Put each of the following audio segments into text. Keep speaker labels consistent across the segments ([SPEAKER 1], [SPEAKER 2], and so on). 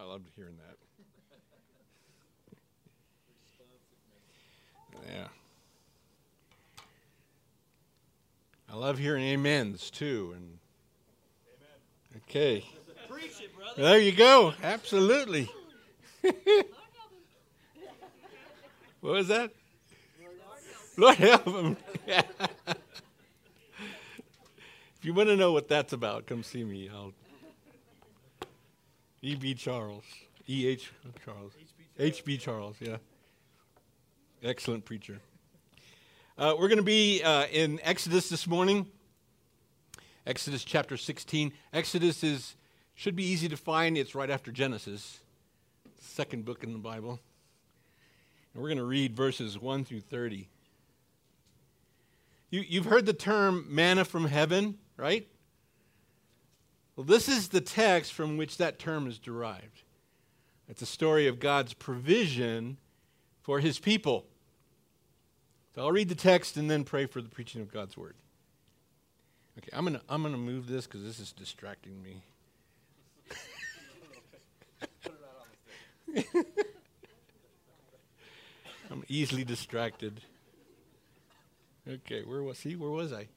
[SPEAKER 1] I loved hearing that. Yeah. I love hearing amens too. And Amen. okay,
[SPEAKER 2] Preach it, brother.
[SPEAKER 1] there you go. Absolutely. what was that? Lord help him. if you want to know what that's about, come see me. I'll. E.B. Charles. E.H. Charles. H.B. Charles, yeah. Excellent preacher. Uh, we're going to be uh, in Exodus this morning. Exodus chapter 16. Exodus is should be easy to find. It's right after Genesis, second book in the Bible. And we're going to read verses 1 through 30. You, you've heard the term manna from heaven, right? Well, this is the text from which that term is derived. It's a story of God's provision for his people. So I'll read the text and then pray for the preaching of God's word. Okay, I'm going to I'm going to move this because this is distracting me. I'm easily distracted. Okay, where was he? where was I?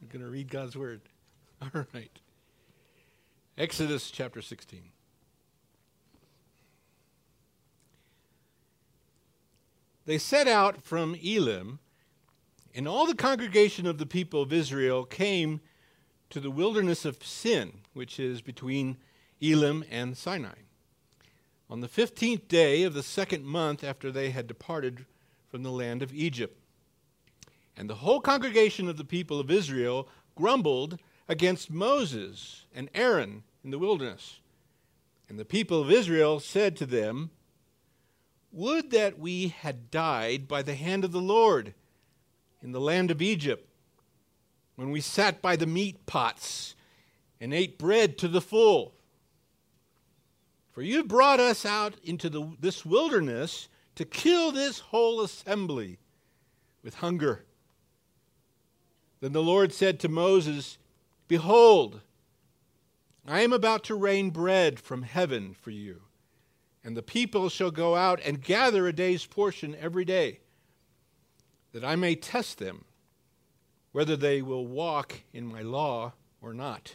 [SPEAKER 1] I'm going to read God's word. All right. Exodus chapter 16. They set out from Elim, and all the congregation of the people of Israel came to the wilderness of Sin, which is between Elim and Sinai. On the fifteenth day of the second month after they had departed from the land of Egypt. And the whole congregation of the people of Israel grumbled against Moses and Aaron in the wilderness. And the people of Israel said to them, Would that we had died by the hand of the Lord in the land of Egypt, when we sat by the meat pots and ate bread to the full. For you brought us out into the, this wilderness to kill this whole assembly with hunger. Then the Lord said to Moses, Behold, I am about to rain bread from heaven for you, and the people shall go out and gather a day's portion every day, that I may test them, whether they will walk in my law or not.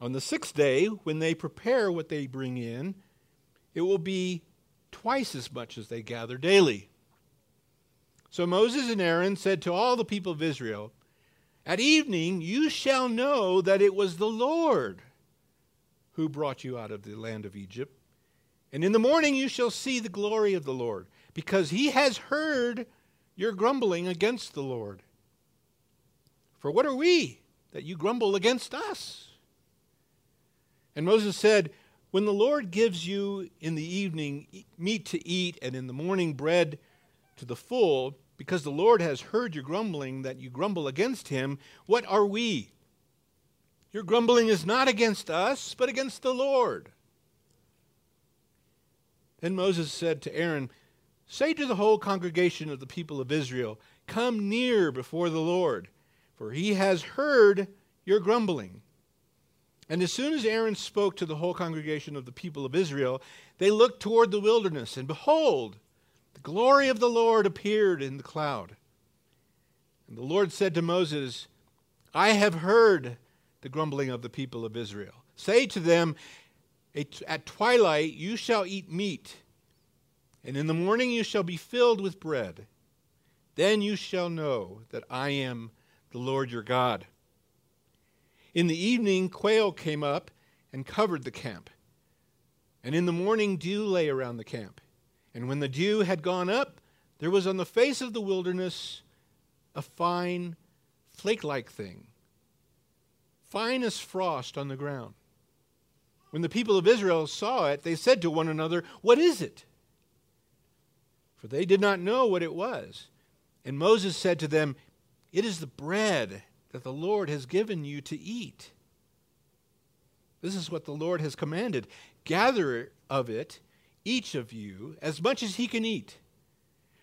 [SPEAKER 1] On the sixth day, when they prepare what they bring in, it will be twice as much as they gather daily. So Moses and Aaron said to all the people of Israel, At evening you shall know that it was the Lord who brought you out of the land of Egypt. And in the morning you shall see the glory of the Lord, because he has heard your grumbling against the Lord. For what are we that you grumble against us? And Moses said, When the Lord gives you in the evening meat to eat, and in the morning bread to the full, because the Lord has heard your grumbling that you grumble against him, what are we? Your grumbling is not against us, but against the Lord. Then Moses said to Aaron, Say to the whole congregation of the people of Israel, Come near before the Lord, for he has heard your grumbling. And as soon as Aaron spoke to the whole congregation of the people of Israel, they looked toward the wilderness, and behold, the glory of the Lord appeared in the cloud. And the Lord said to Moses, I have heard the grumbling of the people of Israel. Say to them, At twilight you shall eat meat, and in the morning you shall be filled with bread. Then you shall know that I am the Lord your God. In the evening, quail came up and covered the camp. And in the morning, dew lay around the camp. And when the dew had gone up, there was on the face of the wilderness a fine, flake like thing, fine as frost on the ground. When the people of Israel saw it, they said to one another, What is it? For they did not know what it was. And Moses said to them, It is the bread that the Lord has given you to eat. This is what the Lord has commanded. Gather of it, each of you, as much as he can eat.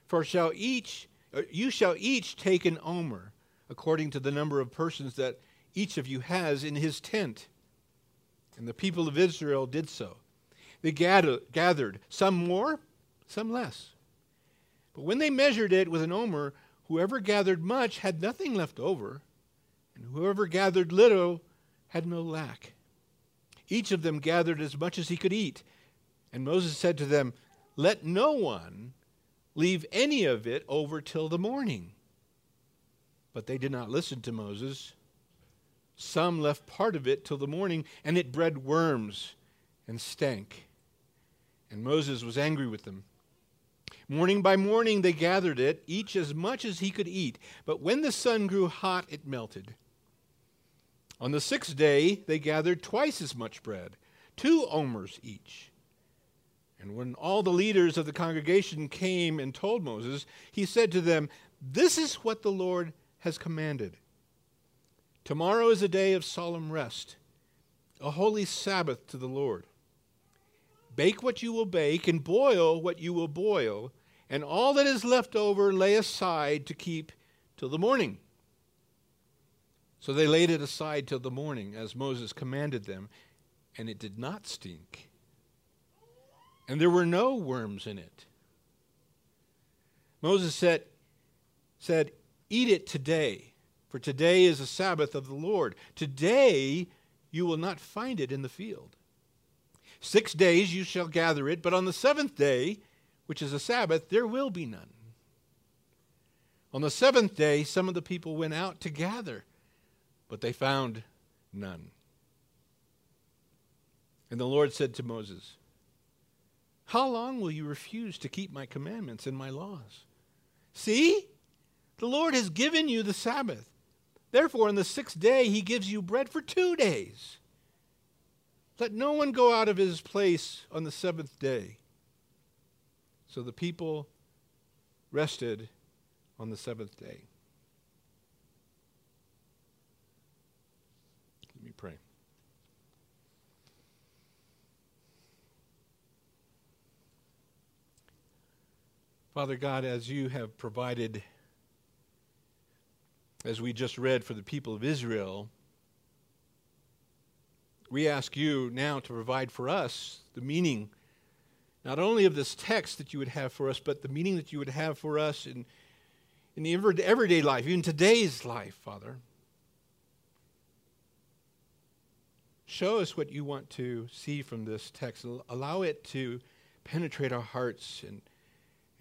[SPEAKER 1] For shall each uh, you shall each take an omer, according to the number of persons that each of you has in his tent. And the people of Israel did so. they gathered, some more, some less. But when they measured it with an omer, whoever gathered much had nothing left over, and whoever gathered little had no lack. Each of them gathered as much as he could eat. And Moses said to them, Let no one leave any of it over till the morning. But they did not listen to Moses. Some left part of it till the morning, and it bred worms and stank. And Moses was angry with them. Morning by morning they gathered it, each as much as he could eat. But when the sun grew hot, it melted. On the sixth day they gathered twice as much bread, two omers each. And when all the leaders of the congregation came and told Moses, he said to them, This is what the Lord has commanded. Tomorrow is a day of solemn rest, a holy Sabbath to the Lord. Bake what you will bake, and boil what you will boil, and all that is left over lay aside to keep till the morning. So they laid it aside till the morning, as Moses commanded them, and it did not stink. And there were no worms in it. Moses said, said, Eat it today, for today is a Sabbath of the Lord. Today you will not find it in the field. Six days you shall gather it, but on the seventh day, which is a Sabbath, there will be none. On the seventh day, some of the people went out to gather, but they found none. And the Lord said to Moses, How long will you refuse to keep my commandments and my laws? See, the Lord has given you the Sabbath. Therefore, on the sixth day, he gives you bread for two days. Let no one go out of his place on the seventh day. So the people rested on the seventh day. Let me pray. Father God, as you have provided, as we just read for the people of Israel, we ask you now to provide for us the meaning, not only of this text that you would have for us, but the meaning that you would have for us in, in the everyday life, even today's life, Father. Show us what you want to see from this text. Allow it to penetrate our hearts and,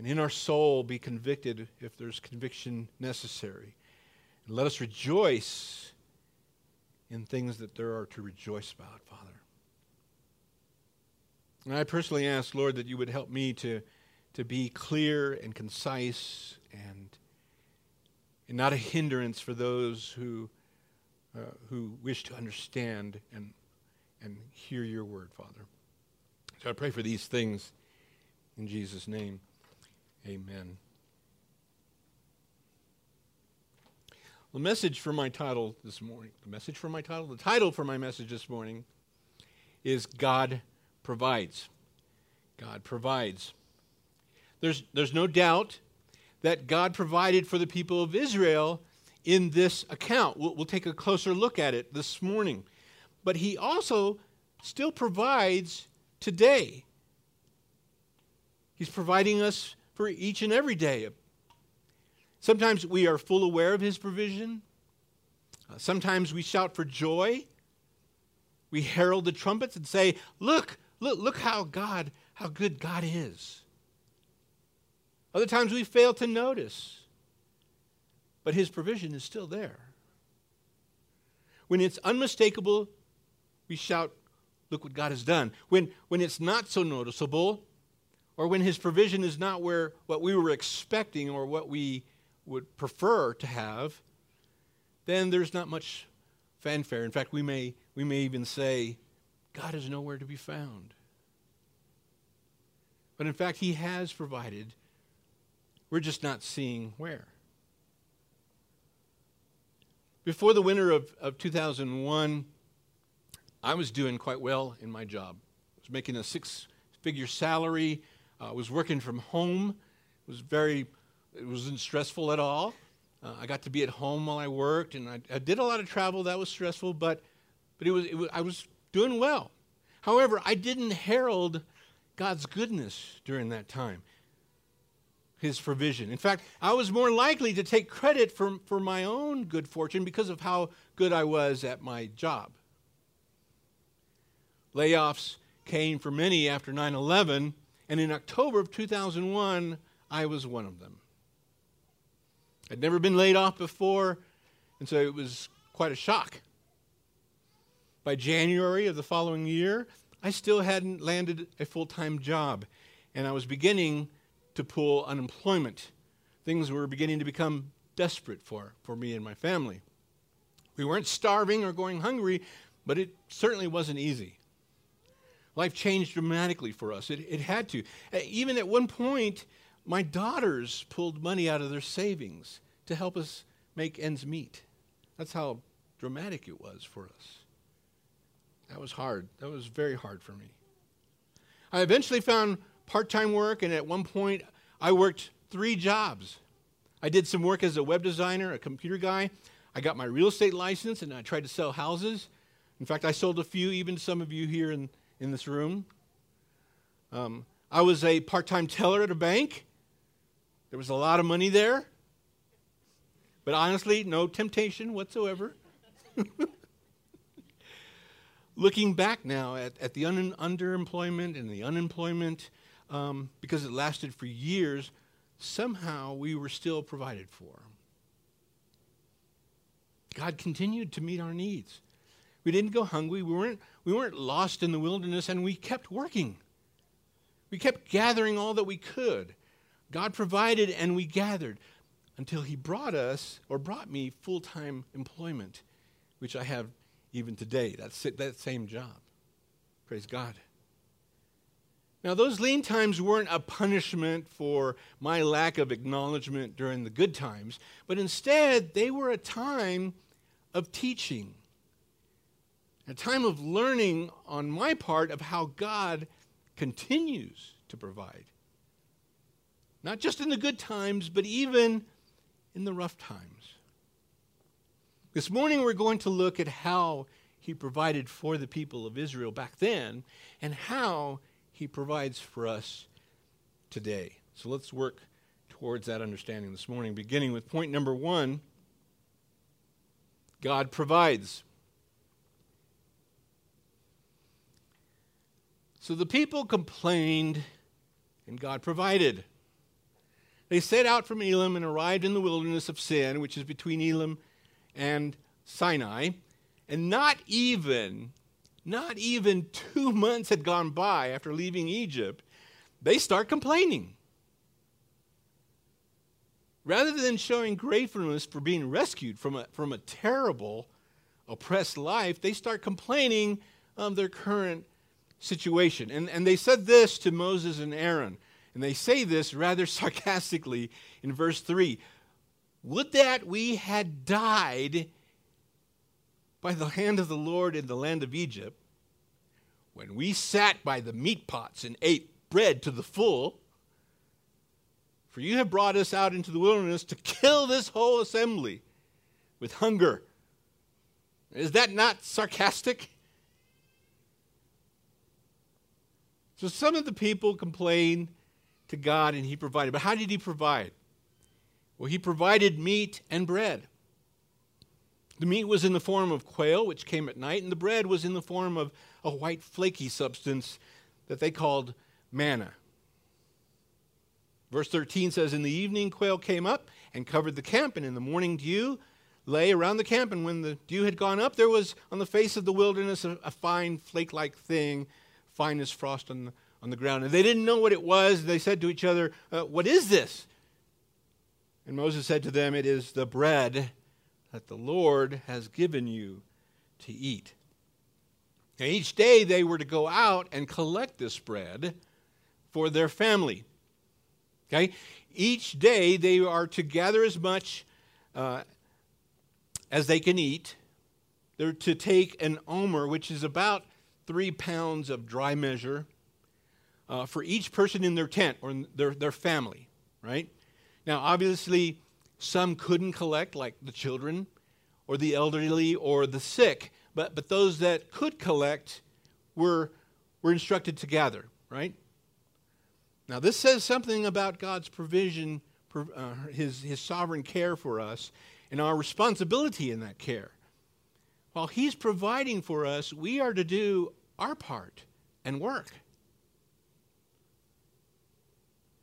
[SPEAKER 1] and in our soul be convicted if there's conviction necessary. And let us rejoice in things that there are to rejoice about, Father. And I personally ask, Lord, that you would help me to, to be clear and concise and, and not a hindrance for those who, uh, who wish to understand and, and hear your word, Father. So I pray for these things in Jesus' name. Amen. The message for my title this morning, the message for my title, the title for my message this morning is God Provides. God provides. There's, there's no doubt that God provided for the people of Israel in this account. We'll, we'll take a closer look at it this morning. But He also still provides today. He's providing us for each and every day Sometimes we are full aware of his provision. Uh, sometimes we shout for joy. We herald the trumpets and say, "Look, look, look how God, how good God is." Other times we fail to notice. But his provision is still there. When it's unmistakable, we shout, Look what God has done. When, when it's not so noticeable, or when his provision is not where what we were expecting or what we would prefer to have, then there's not much fanfare. In fact, we may, we may even say, God is nowhere to be found. But in fact, He has provided. We're just not seeing where. Before the winter of, of 2001, I was doing quite well in my job. I was making a six figure salary. I uh, was working from home. It was very it wasn't stressful at all. Uh, I got to be at home while I worked, and I, I, did a lot of travel. That was stressful, but, but it was, it was, I was doing well. However, I didn't herald God's goodness during that time, His provision. In fact, I was more likely to take credit for, for my own good fortune because of how good I was at my job. Layoffs came for many after 9 11, and in October of 2001, I was one of them. I'd never been laid off before, and so it was quite a shock. By January of the following year, I still hadn't landed a full time job, and I was beginning to pull unemployment. Things were beginning to become desperate for, for me and my family. We weren't starving or going hungry, but it certainly wasn't easy. Life changed dramatically for us. It, it had to. Uh, even at one point, my daughters pulled money out of their savings to help us make ends meet. That's how dramatic it was for us. That was hard. That was very hard for me. I eventually found part time work, and at one point, I worked three jobs. I did some work as a web designer, a computer guy. I got my real estate license, and I tried to sell houses. In fact, I sold a few, even some of you here in, in this room. Um, I was a part time teller at a bank. There was a lot of money there. But honestly, no temptation whatsoever. Looking back now at, at the un- underemployment and the unemployment, um, because it lasted for years, somehow we were still provided for. God continued to meet our needs. We didn't go hungry. We weren't, we weren't lost in the wilderness, and we kept working. We kept gathering all that we could. God provided, and we gathered until He brought us, or brought me, full time employment, which I have even today. That's that same job. Praise God. Now, those lean times weren't a punishment for my lack of acknowledgement during the good times, but instead they were a time of teaching, a time of learning on my part of how God continues to provide. Not just in the good times, but even in the rough times. This morning, we're going to look at how he provided for the people of Israel back then and how he provides for us today. So let's work towards that understanding this morning, beginning with point number one God provides. So the people complained, and God provided. They set out from Elim and arrived in the wilderness of Sin, which is between Elim and Sinai, and not even not even 2 months had gone by after leaving Egypt, they start complaining. Rather than showing gratefulness for being rescued from a, from a terrible, oppressed life, they start complaining of their current situation. And, and they said this to Moses and Aaron. And they say this rather sarcastically in verse 3 Would that we had died by the hand of the Lord in the land of Egypt, when we sat by the meat pots and ate bread to the full. For you have brought us out into the wilderness to kill this whole assembly with hunger. Is that not sarcastic? So some of the people complain to God and He provided. But how did He provide? Well, He provided meat and bread. The meat was in the form of quail, which came at night, and the bread was in the form of a white flaky substance that they called manna. Verse 13 says, In the evening, quail came up and covered the camp, and in the morning, dew lay around the camp. And when the dew had gone up, there was on the face of the wilderness a, a fine flake like thing, fine as frost on the, on the ground. And they didn't know what it was. They said to each other, uh, What is this? And Moses said to them, It is the bread that the Lord has given you to eat. And each day they were to go out and collect this bread for their family. Okay? Each day they are to gather as much uh, as they can eat. They're to take an omer, which is about three pounds of dry measure, uh, for each person in their tent or their, their family, right? Now, obviously, some couldn't collect, like the children or the elderly or the sick, but, but those that could collect were, were instructed to gather, right? Now, this says something about God's provision, uh, his, his sovereign care for us, and our responsibility in that care. While He's providing for us, we are to do our part and work.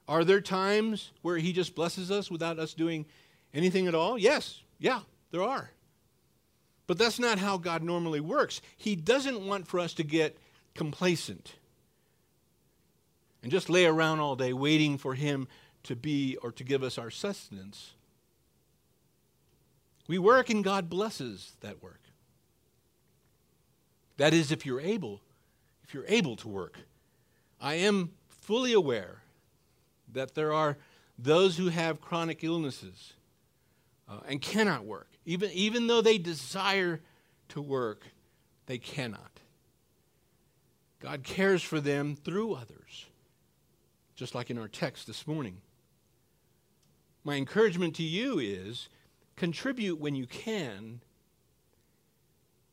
[SPEAKER 1] Are there times where He just blesses us without us doing anything at all? Yes, yeah, there are. But that's not how God normally works. He doesn't want for us to get complacent and just lay around all day waiting for Him to be or to give us our sustenance. We work and God blesses that work. That is, if you're able, if you're able to work. I am fully aware that there are those who have chronic illnesses uh, and cannot work. Even, even though they desire to work, they cannot. God cares for them through others, just like in our text this morning. My encouragement to you is contribute when you can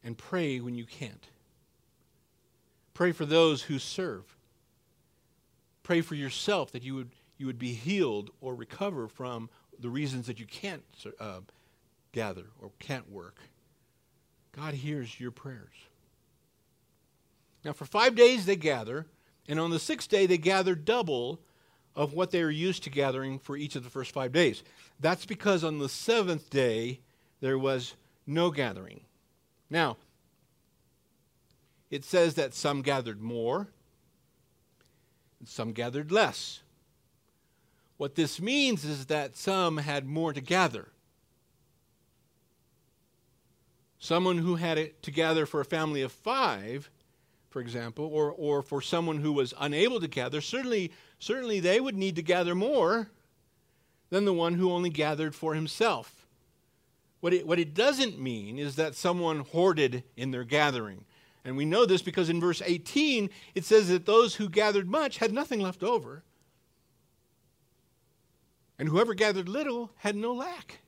[SPEAKER 1] and pray when you can't. Pray for those who serve. Pray for yourself that you would, you would be healed or recover from the reasons that you can't uh, gather or can't work. God hears your prayers. Now, for five days they gather, and on the sixth day they gather double of what they are used to gathering for each of the first five days. That's because on the seventh day there was no gathering. Now, it says that some gathered more and some gathered less. What this means is that some had more to gather. Someone who had it to gather for a family of five, for example, or, or for someone who was unable to gather, certainly, certainly they would need to gather more than the one who only gathered for himself. What it, what it doesn't mean is that someone hoarded in their gathering. And we know this because in verse 18 it says that those who gathered much had nothing left over. And whoever gathered little had no lack.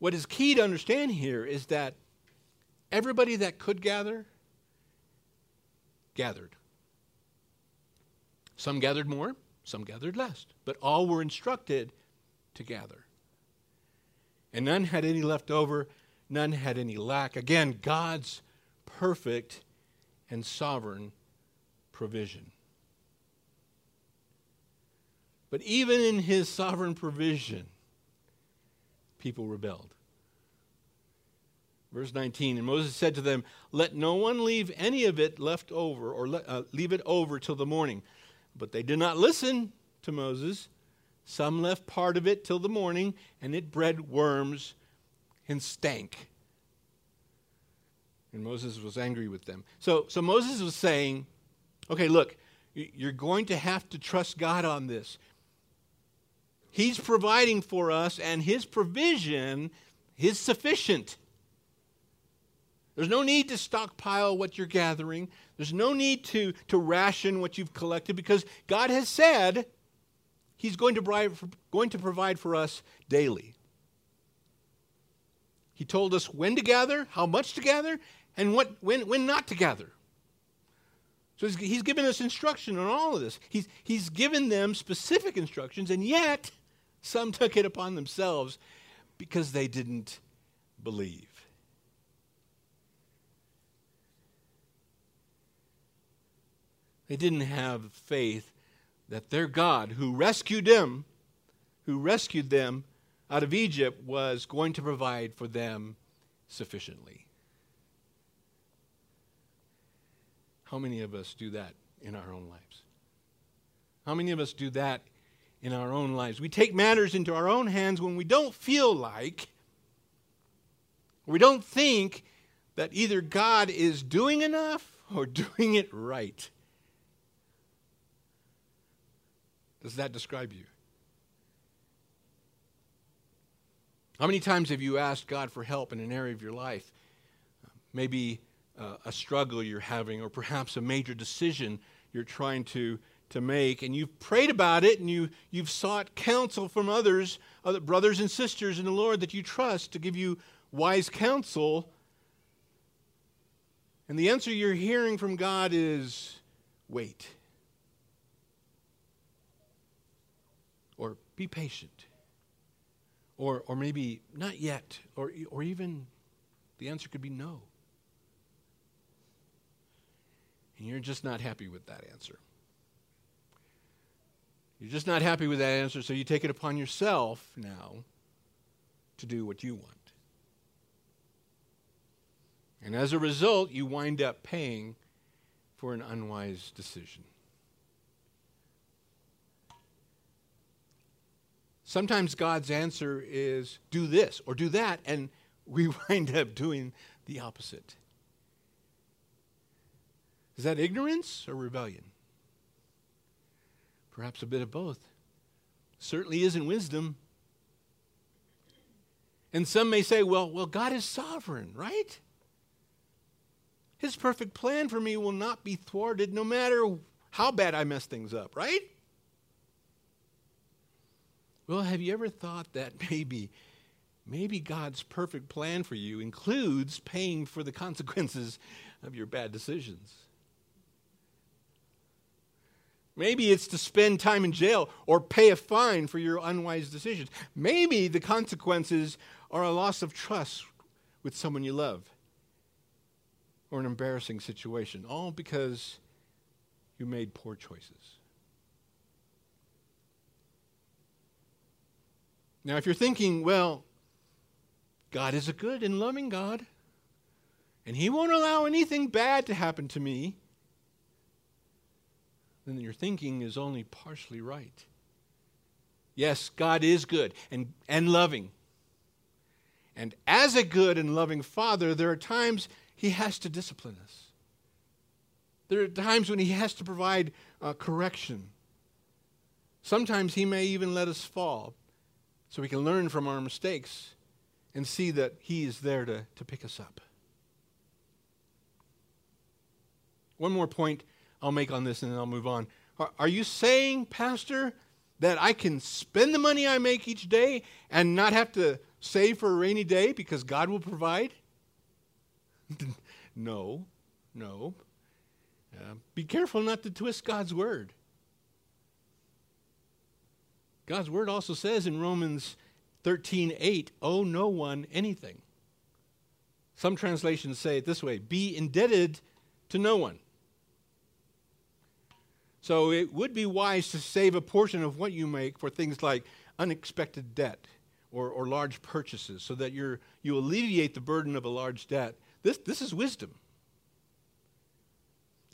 [SPEAKER 1] What is key to understand here is that everybody that could gather gathered. Some gathered more, some gathered less, but all were instructed to gather. And none had any left over none had any lack. Again, God's perfect and sovereign provision. But even in his sovereign provision, people rebelled. Verse 19, and Moses said to them, Let no one leave any of it left over, or let, uh, leave it over till the morning. But they did not listen to Moses. Some left part of it till the morning, and it bred worms and stank. And Moses was angry with them. So, so Moses was saying, okay, look, you're going to have to trust God on this. He's providing for us, and His provision is sufficient. There's no need to stockpile what you're gathering. There's no need to, to ration what you've collected because God has said He's going to, provide, going to provide for us daily. He told us when to gather, how much to gather, and what, when, when not to gather. So he's, he's given us instruction on all of this. He's, he's given them specific instructions, and yet some took it upon themselves because they didn't believe. They didn't have faith that their God, who rescued them, who rescued them, out of Egypt was going to provide for them sufficiently. How many of us do that in our own lives? How many of us do that in our own lives? We take matters into our own hands when we don't feel like, we don't think that either God is doing enough or doing it right. Does that describe you? How many times have you asked God for help in an area of your life? Maybe uh, a struggle you're having, or perhaps a major decision you're trying to, to make, and you've prayed about it and you, you've sought counsel from others, other brothers and sisters in the Lord that you trust to give you wise counsel. And the answer you're hearing from God is, wait. Or be patient. Or, or maybe not yet. Or, or even the answer could be no. And you're just not happy with that answer. You're just not happy with that answer, so you take it upon yourself now to do what you want. And as a result, you wind up paying for an unwise decision. Sometimes God's answer is do this or do that, and we wind up doing the opposite. Is that ignorance or rebellion? Perhaps a bit of both. Certainly isn't wisdom. And some may say, well, well, God is sovereign, right? His perfect plan for me will not be thwarted no matter how bad I mess things up, right? Well, have you ever thought that maybe maybe God's perfect plan for you includes paying for the consequences of your bad decisions? Maybe it's to spend time in jail or pay a fine for your unwise decisions. Maybe the consequences are a loss of trust with someone you love or an embarrassing situation, all because you made poor choices. Now, if you're thinking, well, God is a good and loving God, and He won't allow anything bad to happen to me, then your thinking is only partially right. Yes, God is good and, and loving. And as a good and loving Father, there are times He has to discipline us. There are times when He has to provide uh, correction. Sometimes He may even let us fall so we can learn from our mistakes and see that He is there to, to pick us up. One more point I'll make on this and then I'll move on. Are, are you saying, Pastor, that I can spend the money I make each day and not have to save for a rainy day because God will provide? no, no. Uh, be careful not to twist God's word. God's word also says in Romans 13 8, owe no one anything. Some translations say it this way be indebted to no one. So it would be wise to save a portion of what you make for things like unexpected debt or, or large purchases so that you're, you alleviate the burden of a large debt. This, this is wisdom.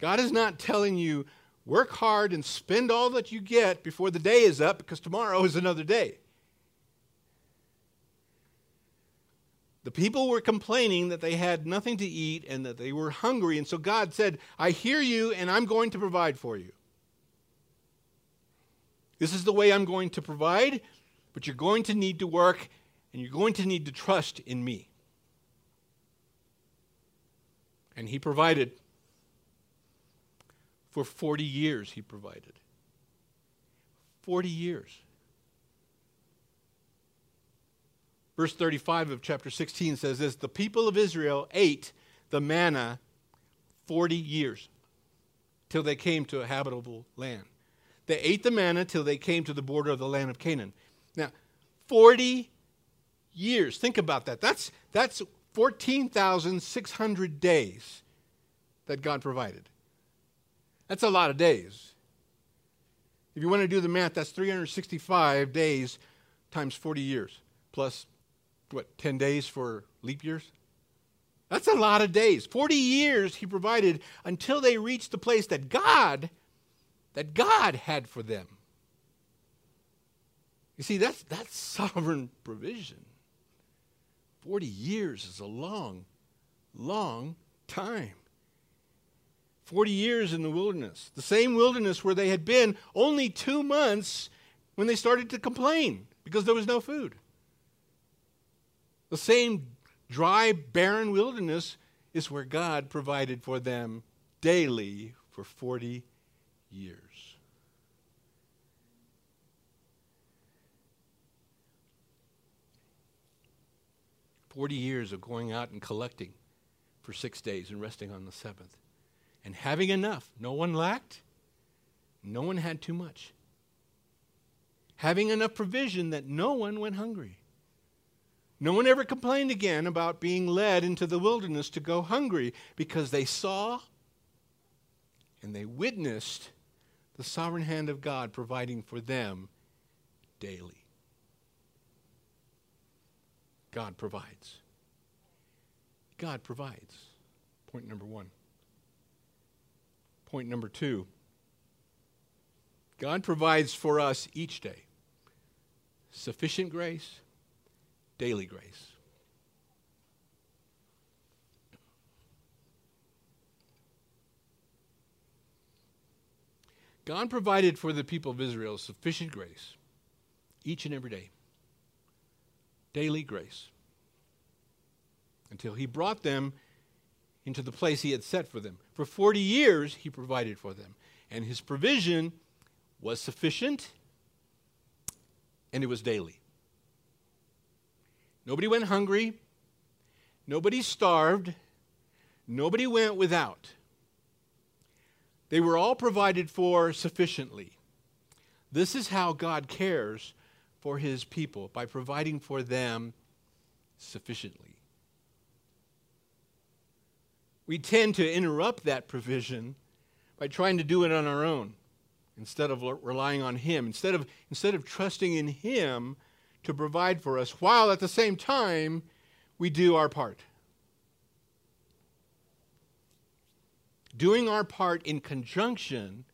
[SPEAKER 1] God is not telling you, work hard and spend all that you get before the day is up because tomorrow is another day. The people were complaining that they had nothing to eat and that they were hungry. And so God said, I hear you and I'm going to provide for you. This is the way I'm going to provide, but you're going to need to work and you're going to need to trust in me. And he provided. For 40 years, he provided. 40 years. Verse 35 of chapter 16 says this The people of Israel ate the manna 40 years till they came to a habitable land. They ate the manna till they came to the border of the land of Canaan. Now, 40 years. Think about that. That's, that's 14,600 days that God provided. That's a lot of days. If you want to do the math, that's 365 days times 40 years, plus, what, 10 days for leap years? That's a lot of days. 40 years he provided until they reached the place that God that God had for them. You see, that's, that's sovereign provision. 40 years is a long, long time. 40 years in the wilderness, the same wilderness where they had been only two months when they started to complain because there was no food. The same dry, barren wilderness is where God provided for them daily for 40 years. Forty years of going out and collecting for six days and resting on the seventh. And having enough. No one lacked, no one had too much. Having enough provision that no one went hungry. No one ever complained again about being led into the wilderness to go hungry because they saw and they witnessed the sovereign hand of God providing for them daily. God provides. God provides. Point number one. Point number two God provides for us each day sufficient grace, daily grace. God provided for the people of Israel sufficient grace each and every day. Daily grace. Until he brought them into the place he had set for them. For 40 years, he provided for them. And his provision was sufficient and it was daily. Nobody went hungry. Nobody starved. Nobody went without. They were all provided for sufficiently. This is how God cares for his people by providing for them sufficiently. We tend to interrupt that provision by trying to do it on our own instead of relying on Him, instead of, instead of trusting in Him to provide for us, while at the same time we do our part. Doing our part in conjunction,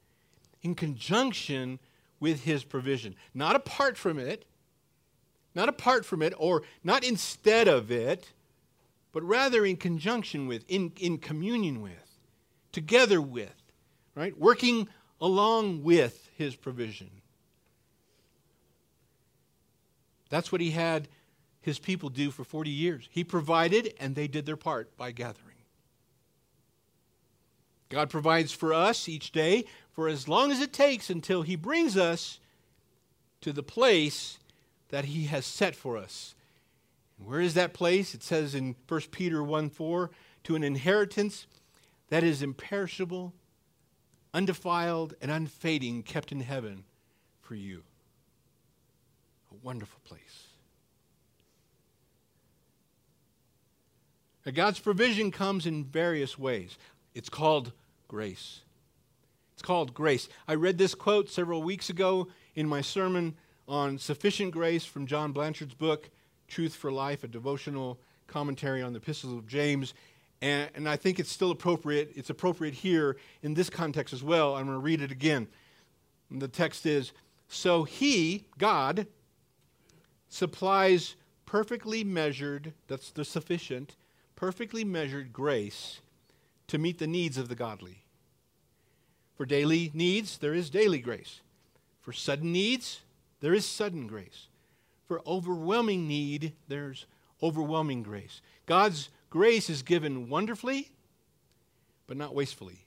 [SPEAKER 1] in conjunction with His provision, not apart from it, not apart from it, or not instead of it, but rather in conjunction with, in, in communion with, together with, right? Working along with his provision. That's what he had his people do for 40 years. He provided, and they did their part by gathering. God provides for us each day for as long as it takes until he brings us to the place that he has set for us. Where is that place? It says in 1 Peter 1 4, to an inheritance that is imperishable, undefiled and unfading, kept in heaven for you. A wonderful place. Now, God's provision comes in various ways. It's called grace. It's called grace. I read this quote several weeks ago in my sermon on sufficient grace from John Blanchard's book, Truth for Life, a devotional commentary on the epistles of James. And, and I think it's still appropriate. It's appropriate here in this context as well. I'm going to read it again. And the text is So he, God, supplies perfectly measured, that's the sufficient, perfectly measured grace to meet the needs of the godly. For daily needs, there is daily grace. For sudden needs, there is sudden grace. For overwhelming need, there's overwhelming grace. God's Grace is given wonderfully, but not wastefully,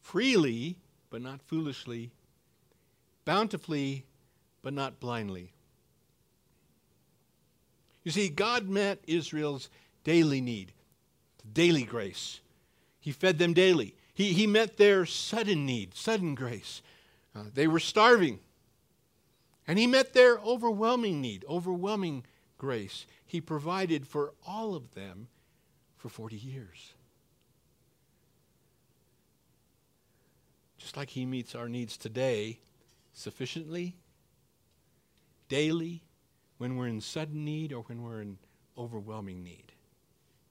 [SPEAKER 1] freely, but not foolishly, bountifully, but not blindly. You see, God met Israel's daily need, daily grace. He fed them daily. He, he met their sudden need, sudden grace. Uh, they were starving. And He met their overwhelming need, overwhelming grace. He provided for all of them for 40 years. Just like He meets our needs today sufficiently, daily, when we're in sudden need or when we're in overwhelming need.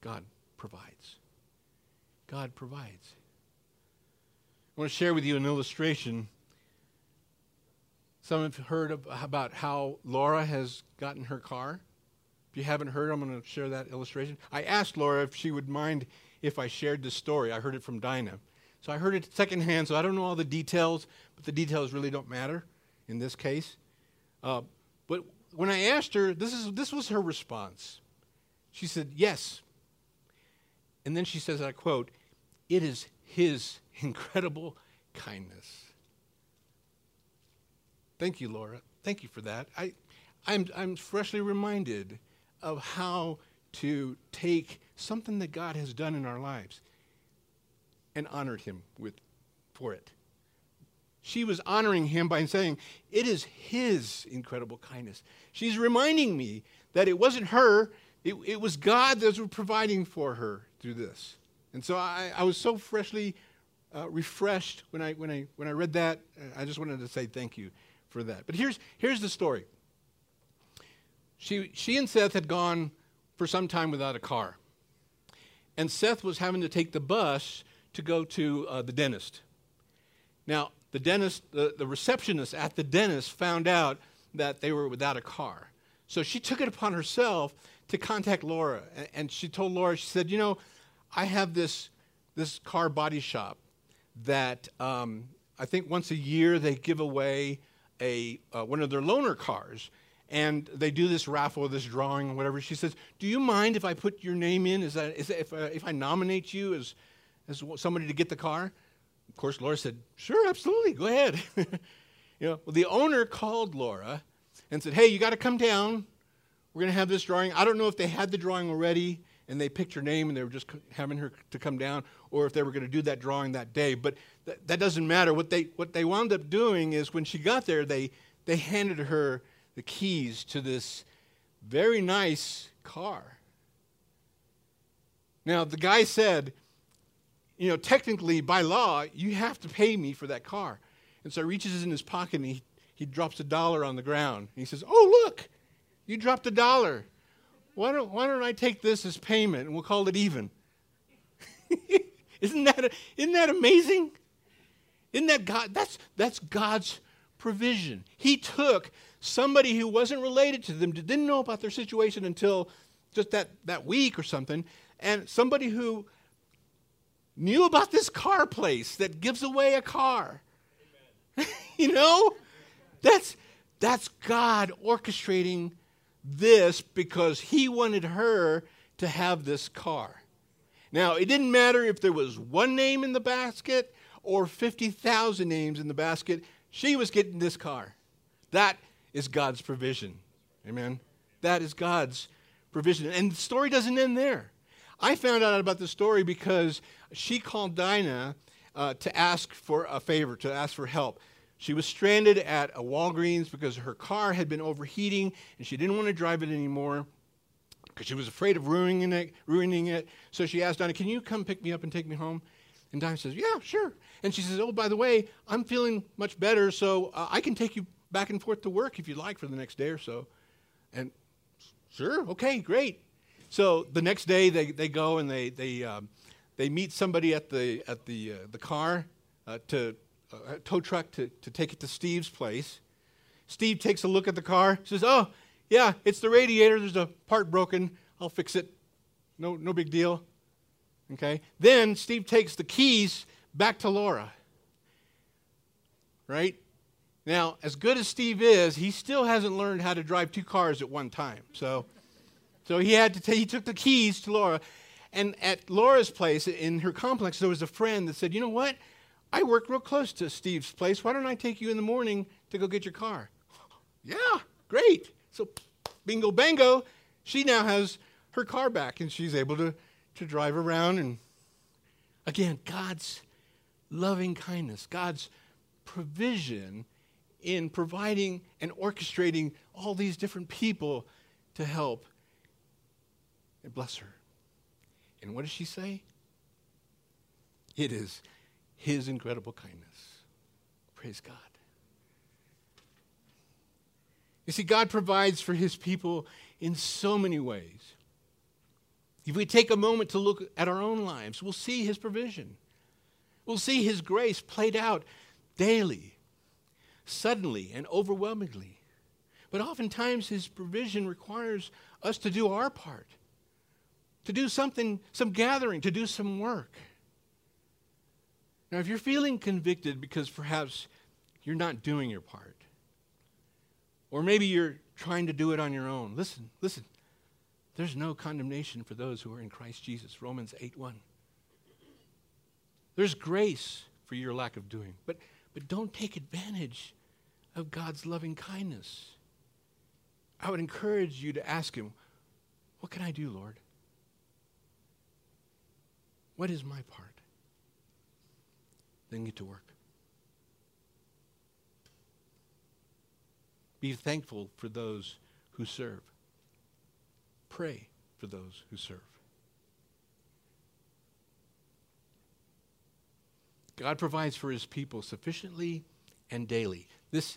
[SPEAKER 1] God provides. God provides. I want to share with you an illustration. Some have heard about how Laura has gotten her car. If you haven't heard, I'm going to share that illustration. I asked Laura if she would mind if I shared this story. I heard it from Dinah. So I heard it secondhand, so I don't know all the details, but the details really don't matter in this case. Uh, but when I asked her, this, is, this was her response. She said, Yes. And then she says, I quote, It is his incredible kindness. Thank you, Laura. Thank you for that. I, I'm, I'm freshly reminded of how to take something that God has done in our lives. and honored him with, for it. She was honoring him by saying, It is his incredible kindness. She's reminding me that it wasn't her, it, it was God that was providing for her through this. And so I, I was so freshly uh, refreshed when I, when, I, when I read that. I just wanted to say thank you for that. But here's, here's the story. She, she and Seth had gone for some time without a car. And Seth was having to take the bus to go to uh, the dentist. Now, the dentist, the, the receptionist at the dentist found out that they were without a car. So she took it upon herself to contact Laura. And she told Laura, she said, You know, I have this, this car body shop that um, I think once a year they give away a, uh, one of their loaner cars. And they do this raffle, this drawing, or whatever. She says, "Do you mind if I put your name in? Is that, is that if, uh, if I nominate you as, as somebody to get the car?" Of course, Laura said, "Sure, absolutely, go ahead." you know, well, the owner called Laura and said, "Hey, you got to come down. We're going to have this drawing. I don't know if they had the drawing already and they picked her name and they were just having her to come down, or if they were going to do that drawing that day. But th- that doesn't matter. What they what they wound up doing is when she got there, they they handed her the keys to this very nice car. Now the guy said, you know, technically by law, you have to pay me for that car. And so he reaches in his pocket and he, he drops a dollar on the ground. He says, Oh, look, you dropped a dollar. Why don't, why don't I take this as payment and we'll call it even? isn't, that isn't that amazing? Isn't that God? That's, that's God's provision. He took somebody who wasn't related to them, didn't know about their situation until just that, that week or something, and somebody who knew about this car place that gives away a car. you know? That's, that's God orchestrating this because he wanted her to have this car. Now, it didn't matter if there was one name in the basket or 50,000 names in the basket, she was getting this car. That is God's provision. Amen. That is God's provision. And the story doesn't end there. I found out about the story because she called Dinah uh, to ask for a favor, to ask for help. She was stranded at a Walgreens because her car had been overheating and she didn't want to drive it anymore because she was afraid of ruining it, ruining it. So she asked Dinah, Can you come pick me up and take me home? And Dinah says, Yeah, sure. And she says, Oh, by the way, I'm feeling much better, so uh, I can take you back and forth to work if you'd like for the next day or so. And sure, okay, great. So the next day they, they go and they, they, um, they meet somebody at the, at the, uh, the car uh, to uh, tow truck to, to take it to Steve's place. Steve takes a look at the car, says, Oh, yeah, it's the radiator. There's a part broken. I'll fix it. No, no big deal. Okay. Then Steve takes the keys back to Laura. Right? Now, as good as Steve is, he still hasn't learned how to drive two cars at one time. So so he had to t- he took the keys to Laura. And at Laura's place in her complex, there was a friend that said, You know what? I work real close to Steve's place. Why don't I take you in the morning to go get your car? yeah, great. So, bingo, bango, she now has her car back and she's able to, to drive around. And again, God's loving kindness, God's provision in providing and orchestrating all these different people to help and bless her. And what does she say? It is his incredible kindness. Praise God. You see, God provides for his people in so many ways. If we take a moment to look at our own lives, we'll see his provision. We'll see his grace played out daily, suddenly, and overwhelmingly. But oftentimes, his provision requires us to do our part to do something, some gathering, to do some work. Now, if you're feeling convicted because perhaps you're not doing your part, or maybe you're trying to do it on your own, listen, listen. There's no condemnation for those who are in Christ Jesus. Romans 8 1. There's grace for your lack of doing, but, but don't take advantage of God's loving kindness. I would encourage you to ask Him, What can I do, Lord? What is my part? Then get to work. Be thankful for those who serve. Pray for those who serve. God provides for his people sufficiently and daily. This,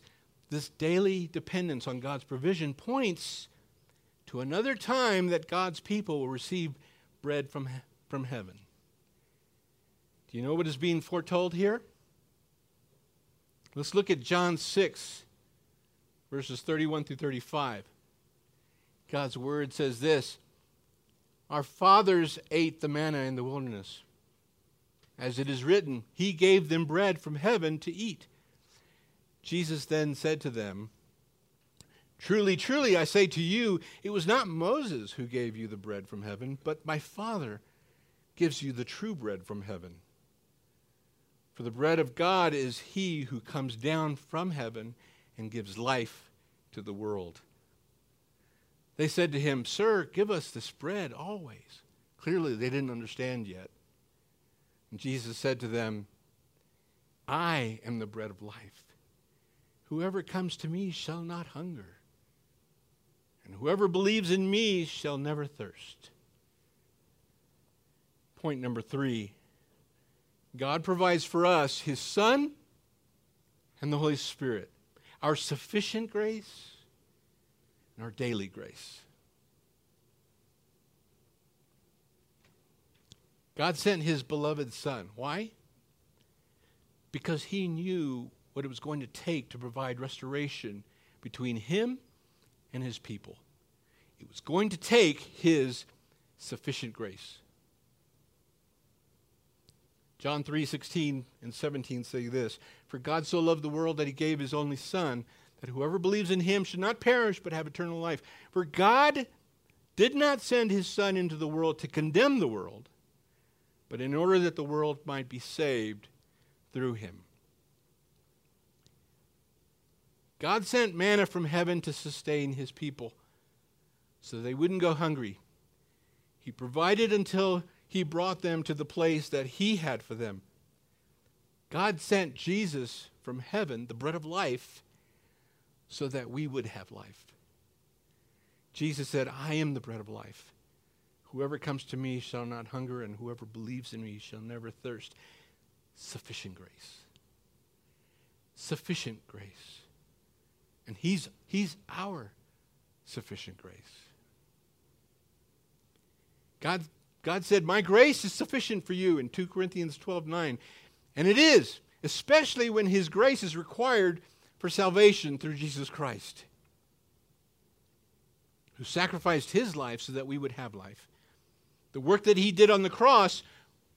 [SPEAKER 1] this daily dependence on God's provision points to another time that God's people will receive bread from, from heaven. You know what is being foretold here? Let's look at John 6, verses 31 through 35. God's word says this Our fathers ate the manna in the wilderness. As it is written, He gave them bread from heaven to eat. Jesus then said to them, Truly, truly, I say to you, it was not Moses who gave you the bread from heaven, but my Father gives you the true bread from heaven. For the bread of God is he who comes down from heaven and gives life to the world. They said to him, Sir, give us this bread always. Clearly, they didn't understand yet. And Jesus said to them, I am the bread of life. Whoever comes to me shall not hunger and whoever believes in me shall never thirst. Point number three God provides for us his Son and the Holy Spirit, our sufficient grace and our daily grace. God sent his beloved Son. Why? Because he knew what it was going to take to provide restoration between him and his people. It was going to take his sufficient grace. John 3 16 and 17 say this For God so loved the world that he gave his only Son, that whoever believes in him should not perish but have eternal life. For God did not send his Son into the world to condemn the world, but in order that the world might be saved through him. God sent manna from heaven to sustain his people so they wouldn't go hungry. He provided until he brought them to the place that he had for them. God sent Jesus from heaven, the bread of life, so that we would have life. Jesus said, I am the bread of life. Whoever comes to me shall not hunger, and whoever believes in me shall never thirst. Sufficient grace. Sufficient grace. And he's, he's our sufficient grace. God, God said, My grace is sufficient for you in 2 Corinthians 12 9. And it is, especially when his grace is required for salvation through Jesus Christ, who sacrificed his life so that we would have life. The work that he did on the cross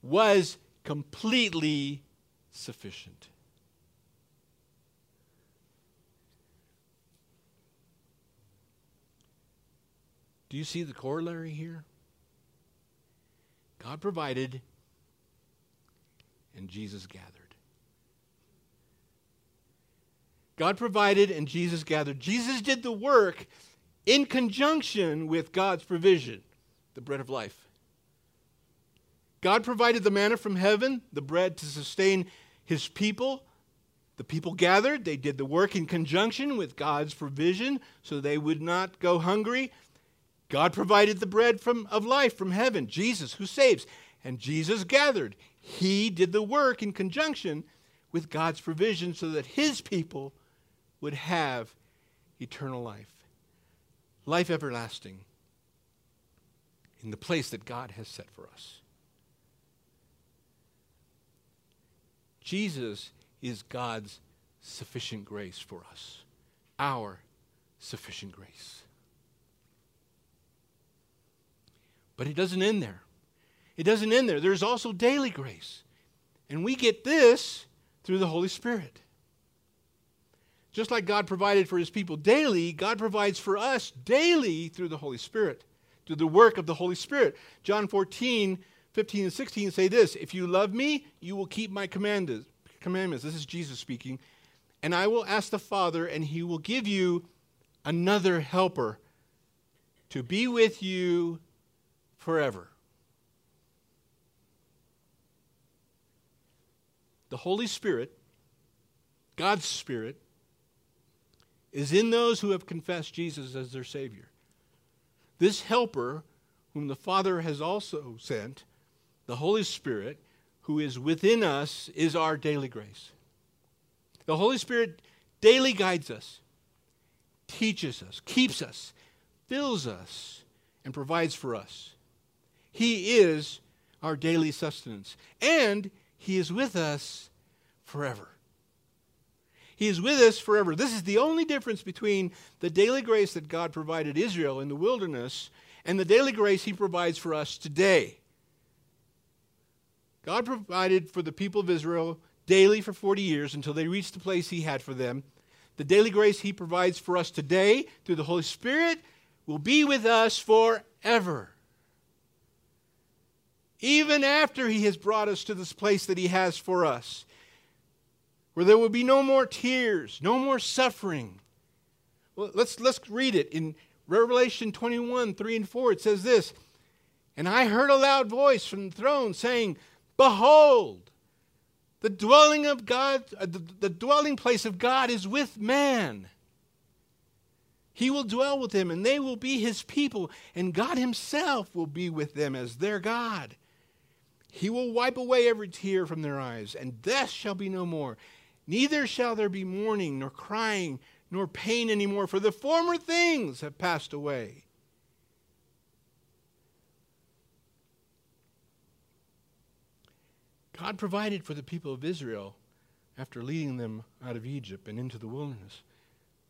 [SPEAKER 1] was completely sufficient. Do you see the corollary here? God provided, and Jesus gathered. God provided, and Jesus gathered. Jesus did the work in conjunction with God's provision, the bread of life. God provided the manna from heaven, the bread to sustain his people. The people gathered. They did the work in conjunction with God's provision so they would not go hungry. God provided the bread from, of life from heaven, Jesus who saves. And Jesus gathered. He did the work in conjunction with God's provision so that his people would have eternal life, life everlasting, in the place that God has set for us. Jesus is God's sufficient grace for us, our sufficient grace. But it doesn't end there. It doesn't end there. There's also daily grace. And we get this through the Holy Spirit. Just like God provided for his people daily, God provides for us daily through the Holy Spirit, through the work of the Holy Spirit. John 14, 15, and 16 say this If you love me, you will keep my commandments. This is Jesus speaking. And I will ask the Father, and he will give you another helper to be with you forever. the Holy Spirit, God's Spirit, is in those who have confessed Jesus as their Savior. This helper, whom the Father has also sent, the Holy Spirit, who is within us, is our daily grace. The Holy Spirit daily guides us, teaches us, keeps us, fills us, and provides for us. He is our daily sustenance, and He is with us forever. He is with us forever. This is the only difference between the daily grace that God provided Israel in the wilderness and the daily grace He provides for us today. God provided for the people of Israel daily for 40 years until they reached the place He had for them. The daily grace He provides for us today through the Holy Spirit will be with us forever. Even after He has brought us to this place that He has for us, where there will be no more tears, no more suffering. Well, let's, let's read it. In Revelation 21 3 and 4, it says this And I heard a loud voice from the throne saying, Behold, the dwelling of God, uh, the, the dwelling place of God is with man. He will dwell with them, and they will be his people, and God himself will be with them as their God. He will wipe away every tear from their eyes, and death shall be no more. Neither shall there be mourning, nor crying, nor pain anymore, for the former things have passed away. God provided for the people of Israel after leading them out of Egypt and into the wilderness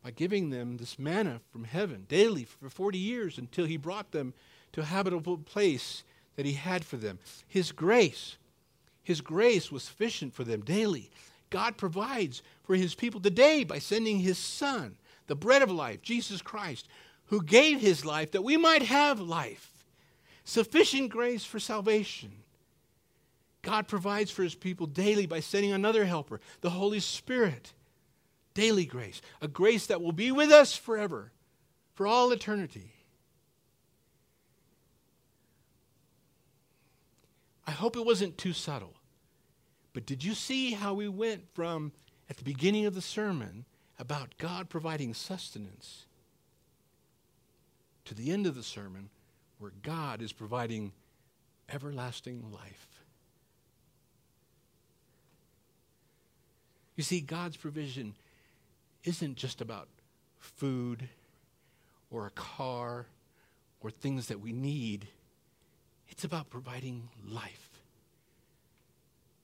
[SPEAKER 1] by giving them this manna from heaven daily for 40 years until he brought them to a habitable place that he had for them. His grace, his grace was sufficient for them daily. God provides for his people today by sending his son, the bread of life, Jesus Christ, who gave his life that we might have life. Sufficient grace for salvation. God provides for his people daily by sending another helper, the Holy Spirit. Daily grace, a grace that will be with us forever, for all eternity. I hope it wasn't too subtle. But did you see how we went from, at the beginning of the sermon, about God providing sustenance, to the end of the sermon, where God is providing everlasting life? You see, God's provision isn't just about food or a car or things that we need, it's about providing life,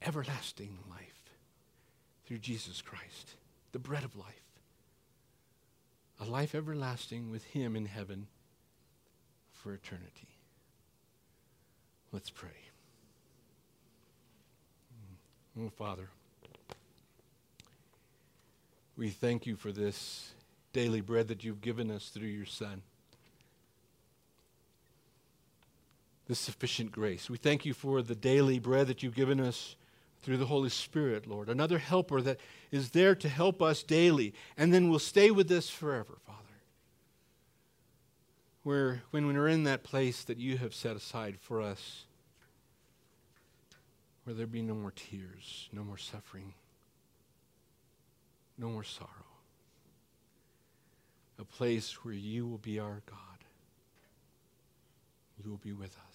[SPEAKER 1] everlasting life through Jesus Christ, the bread of life. A life everlasting with Him in heaven for eternity. Let's pray. Oh, Father. We thank you for this daily bread that you've given us through your Son. This sufficient grace. We thank you for the daily bread that you've given us through the Holy Spirit, Lord. Another helper that is there to help us daily and then will stay with us forever, Father. Where, when we're in that place that you have set aside for us, where there be no more tears, no more suffering no more sorrow. A place where you will be our God. You will be with us.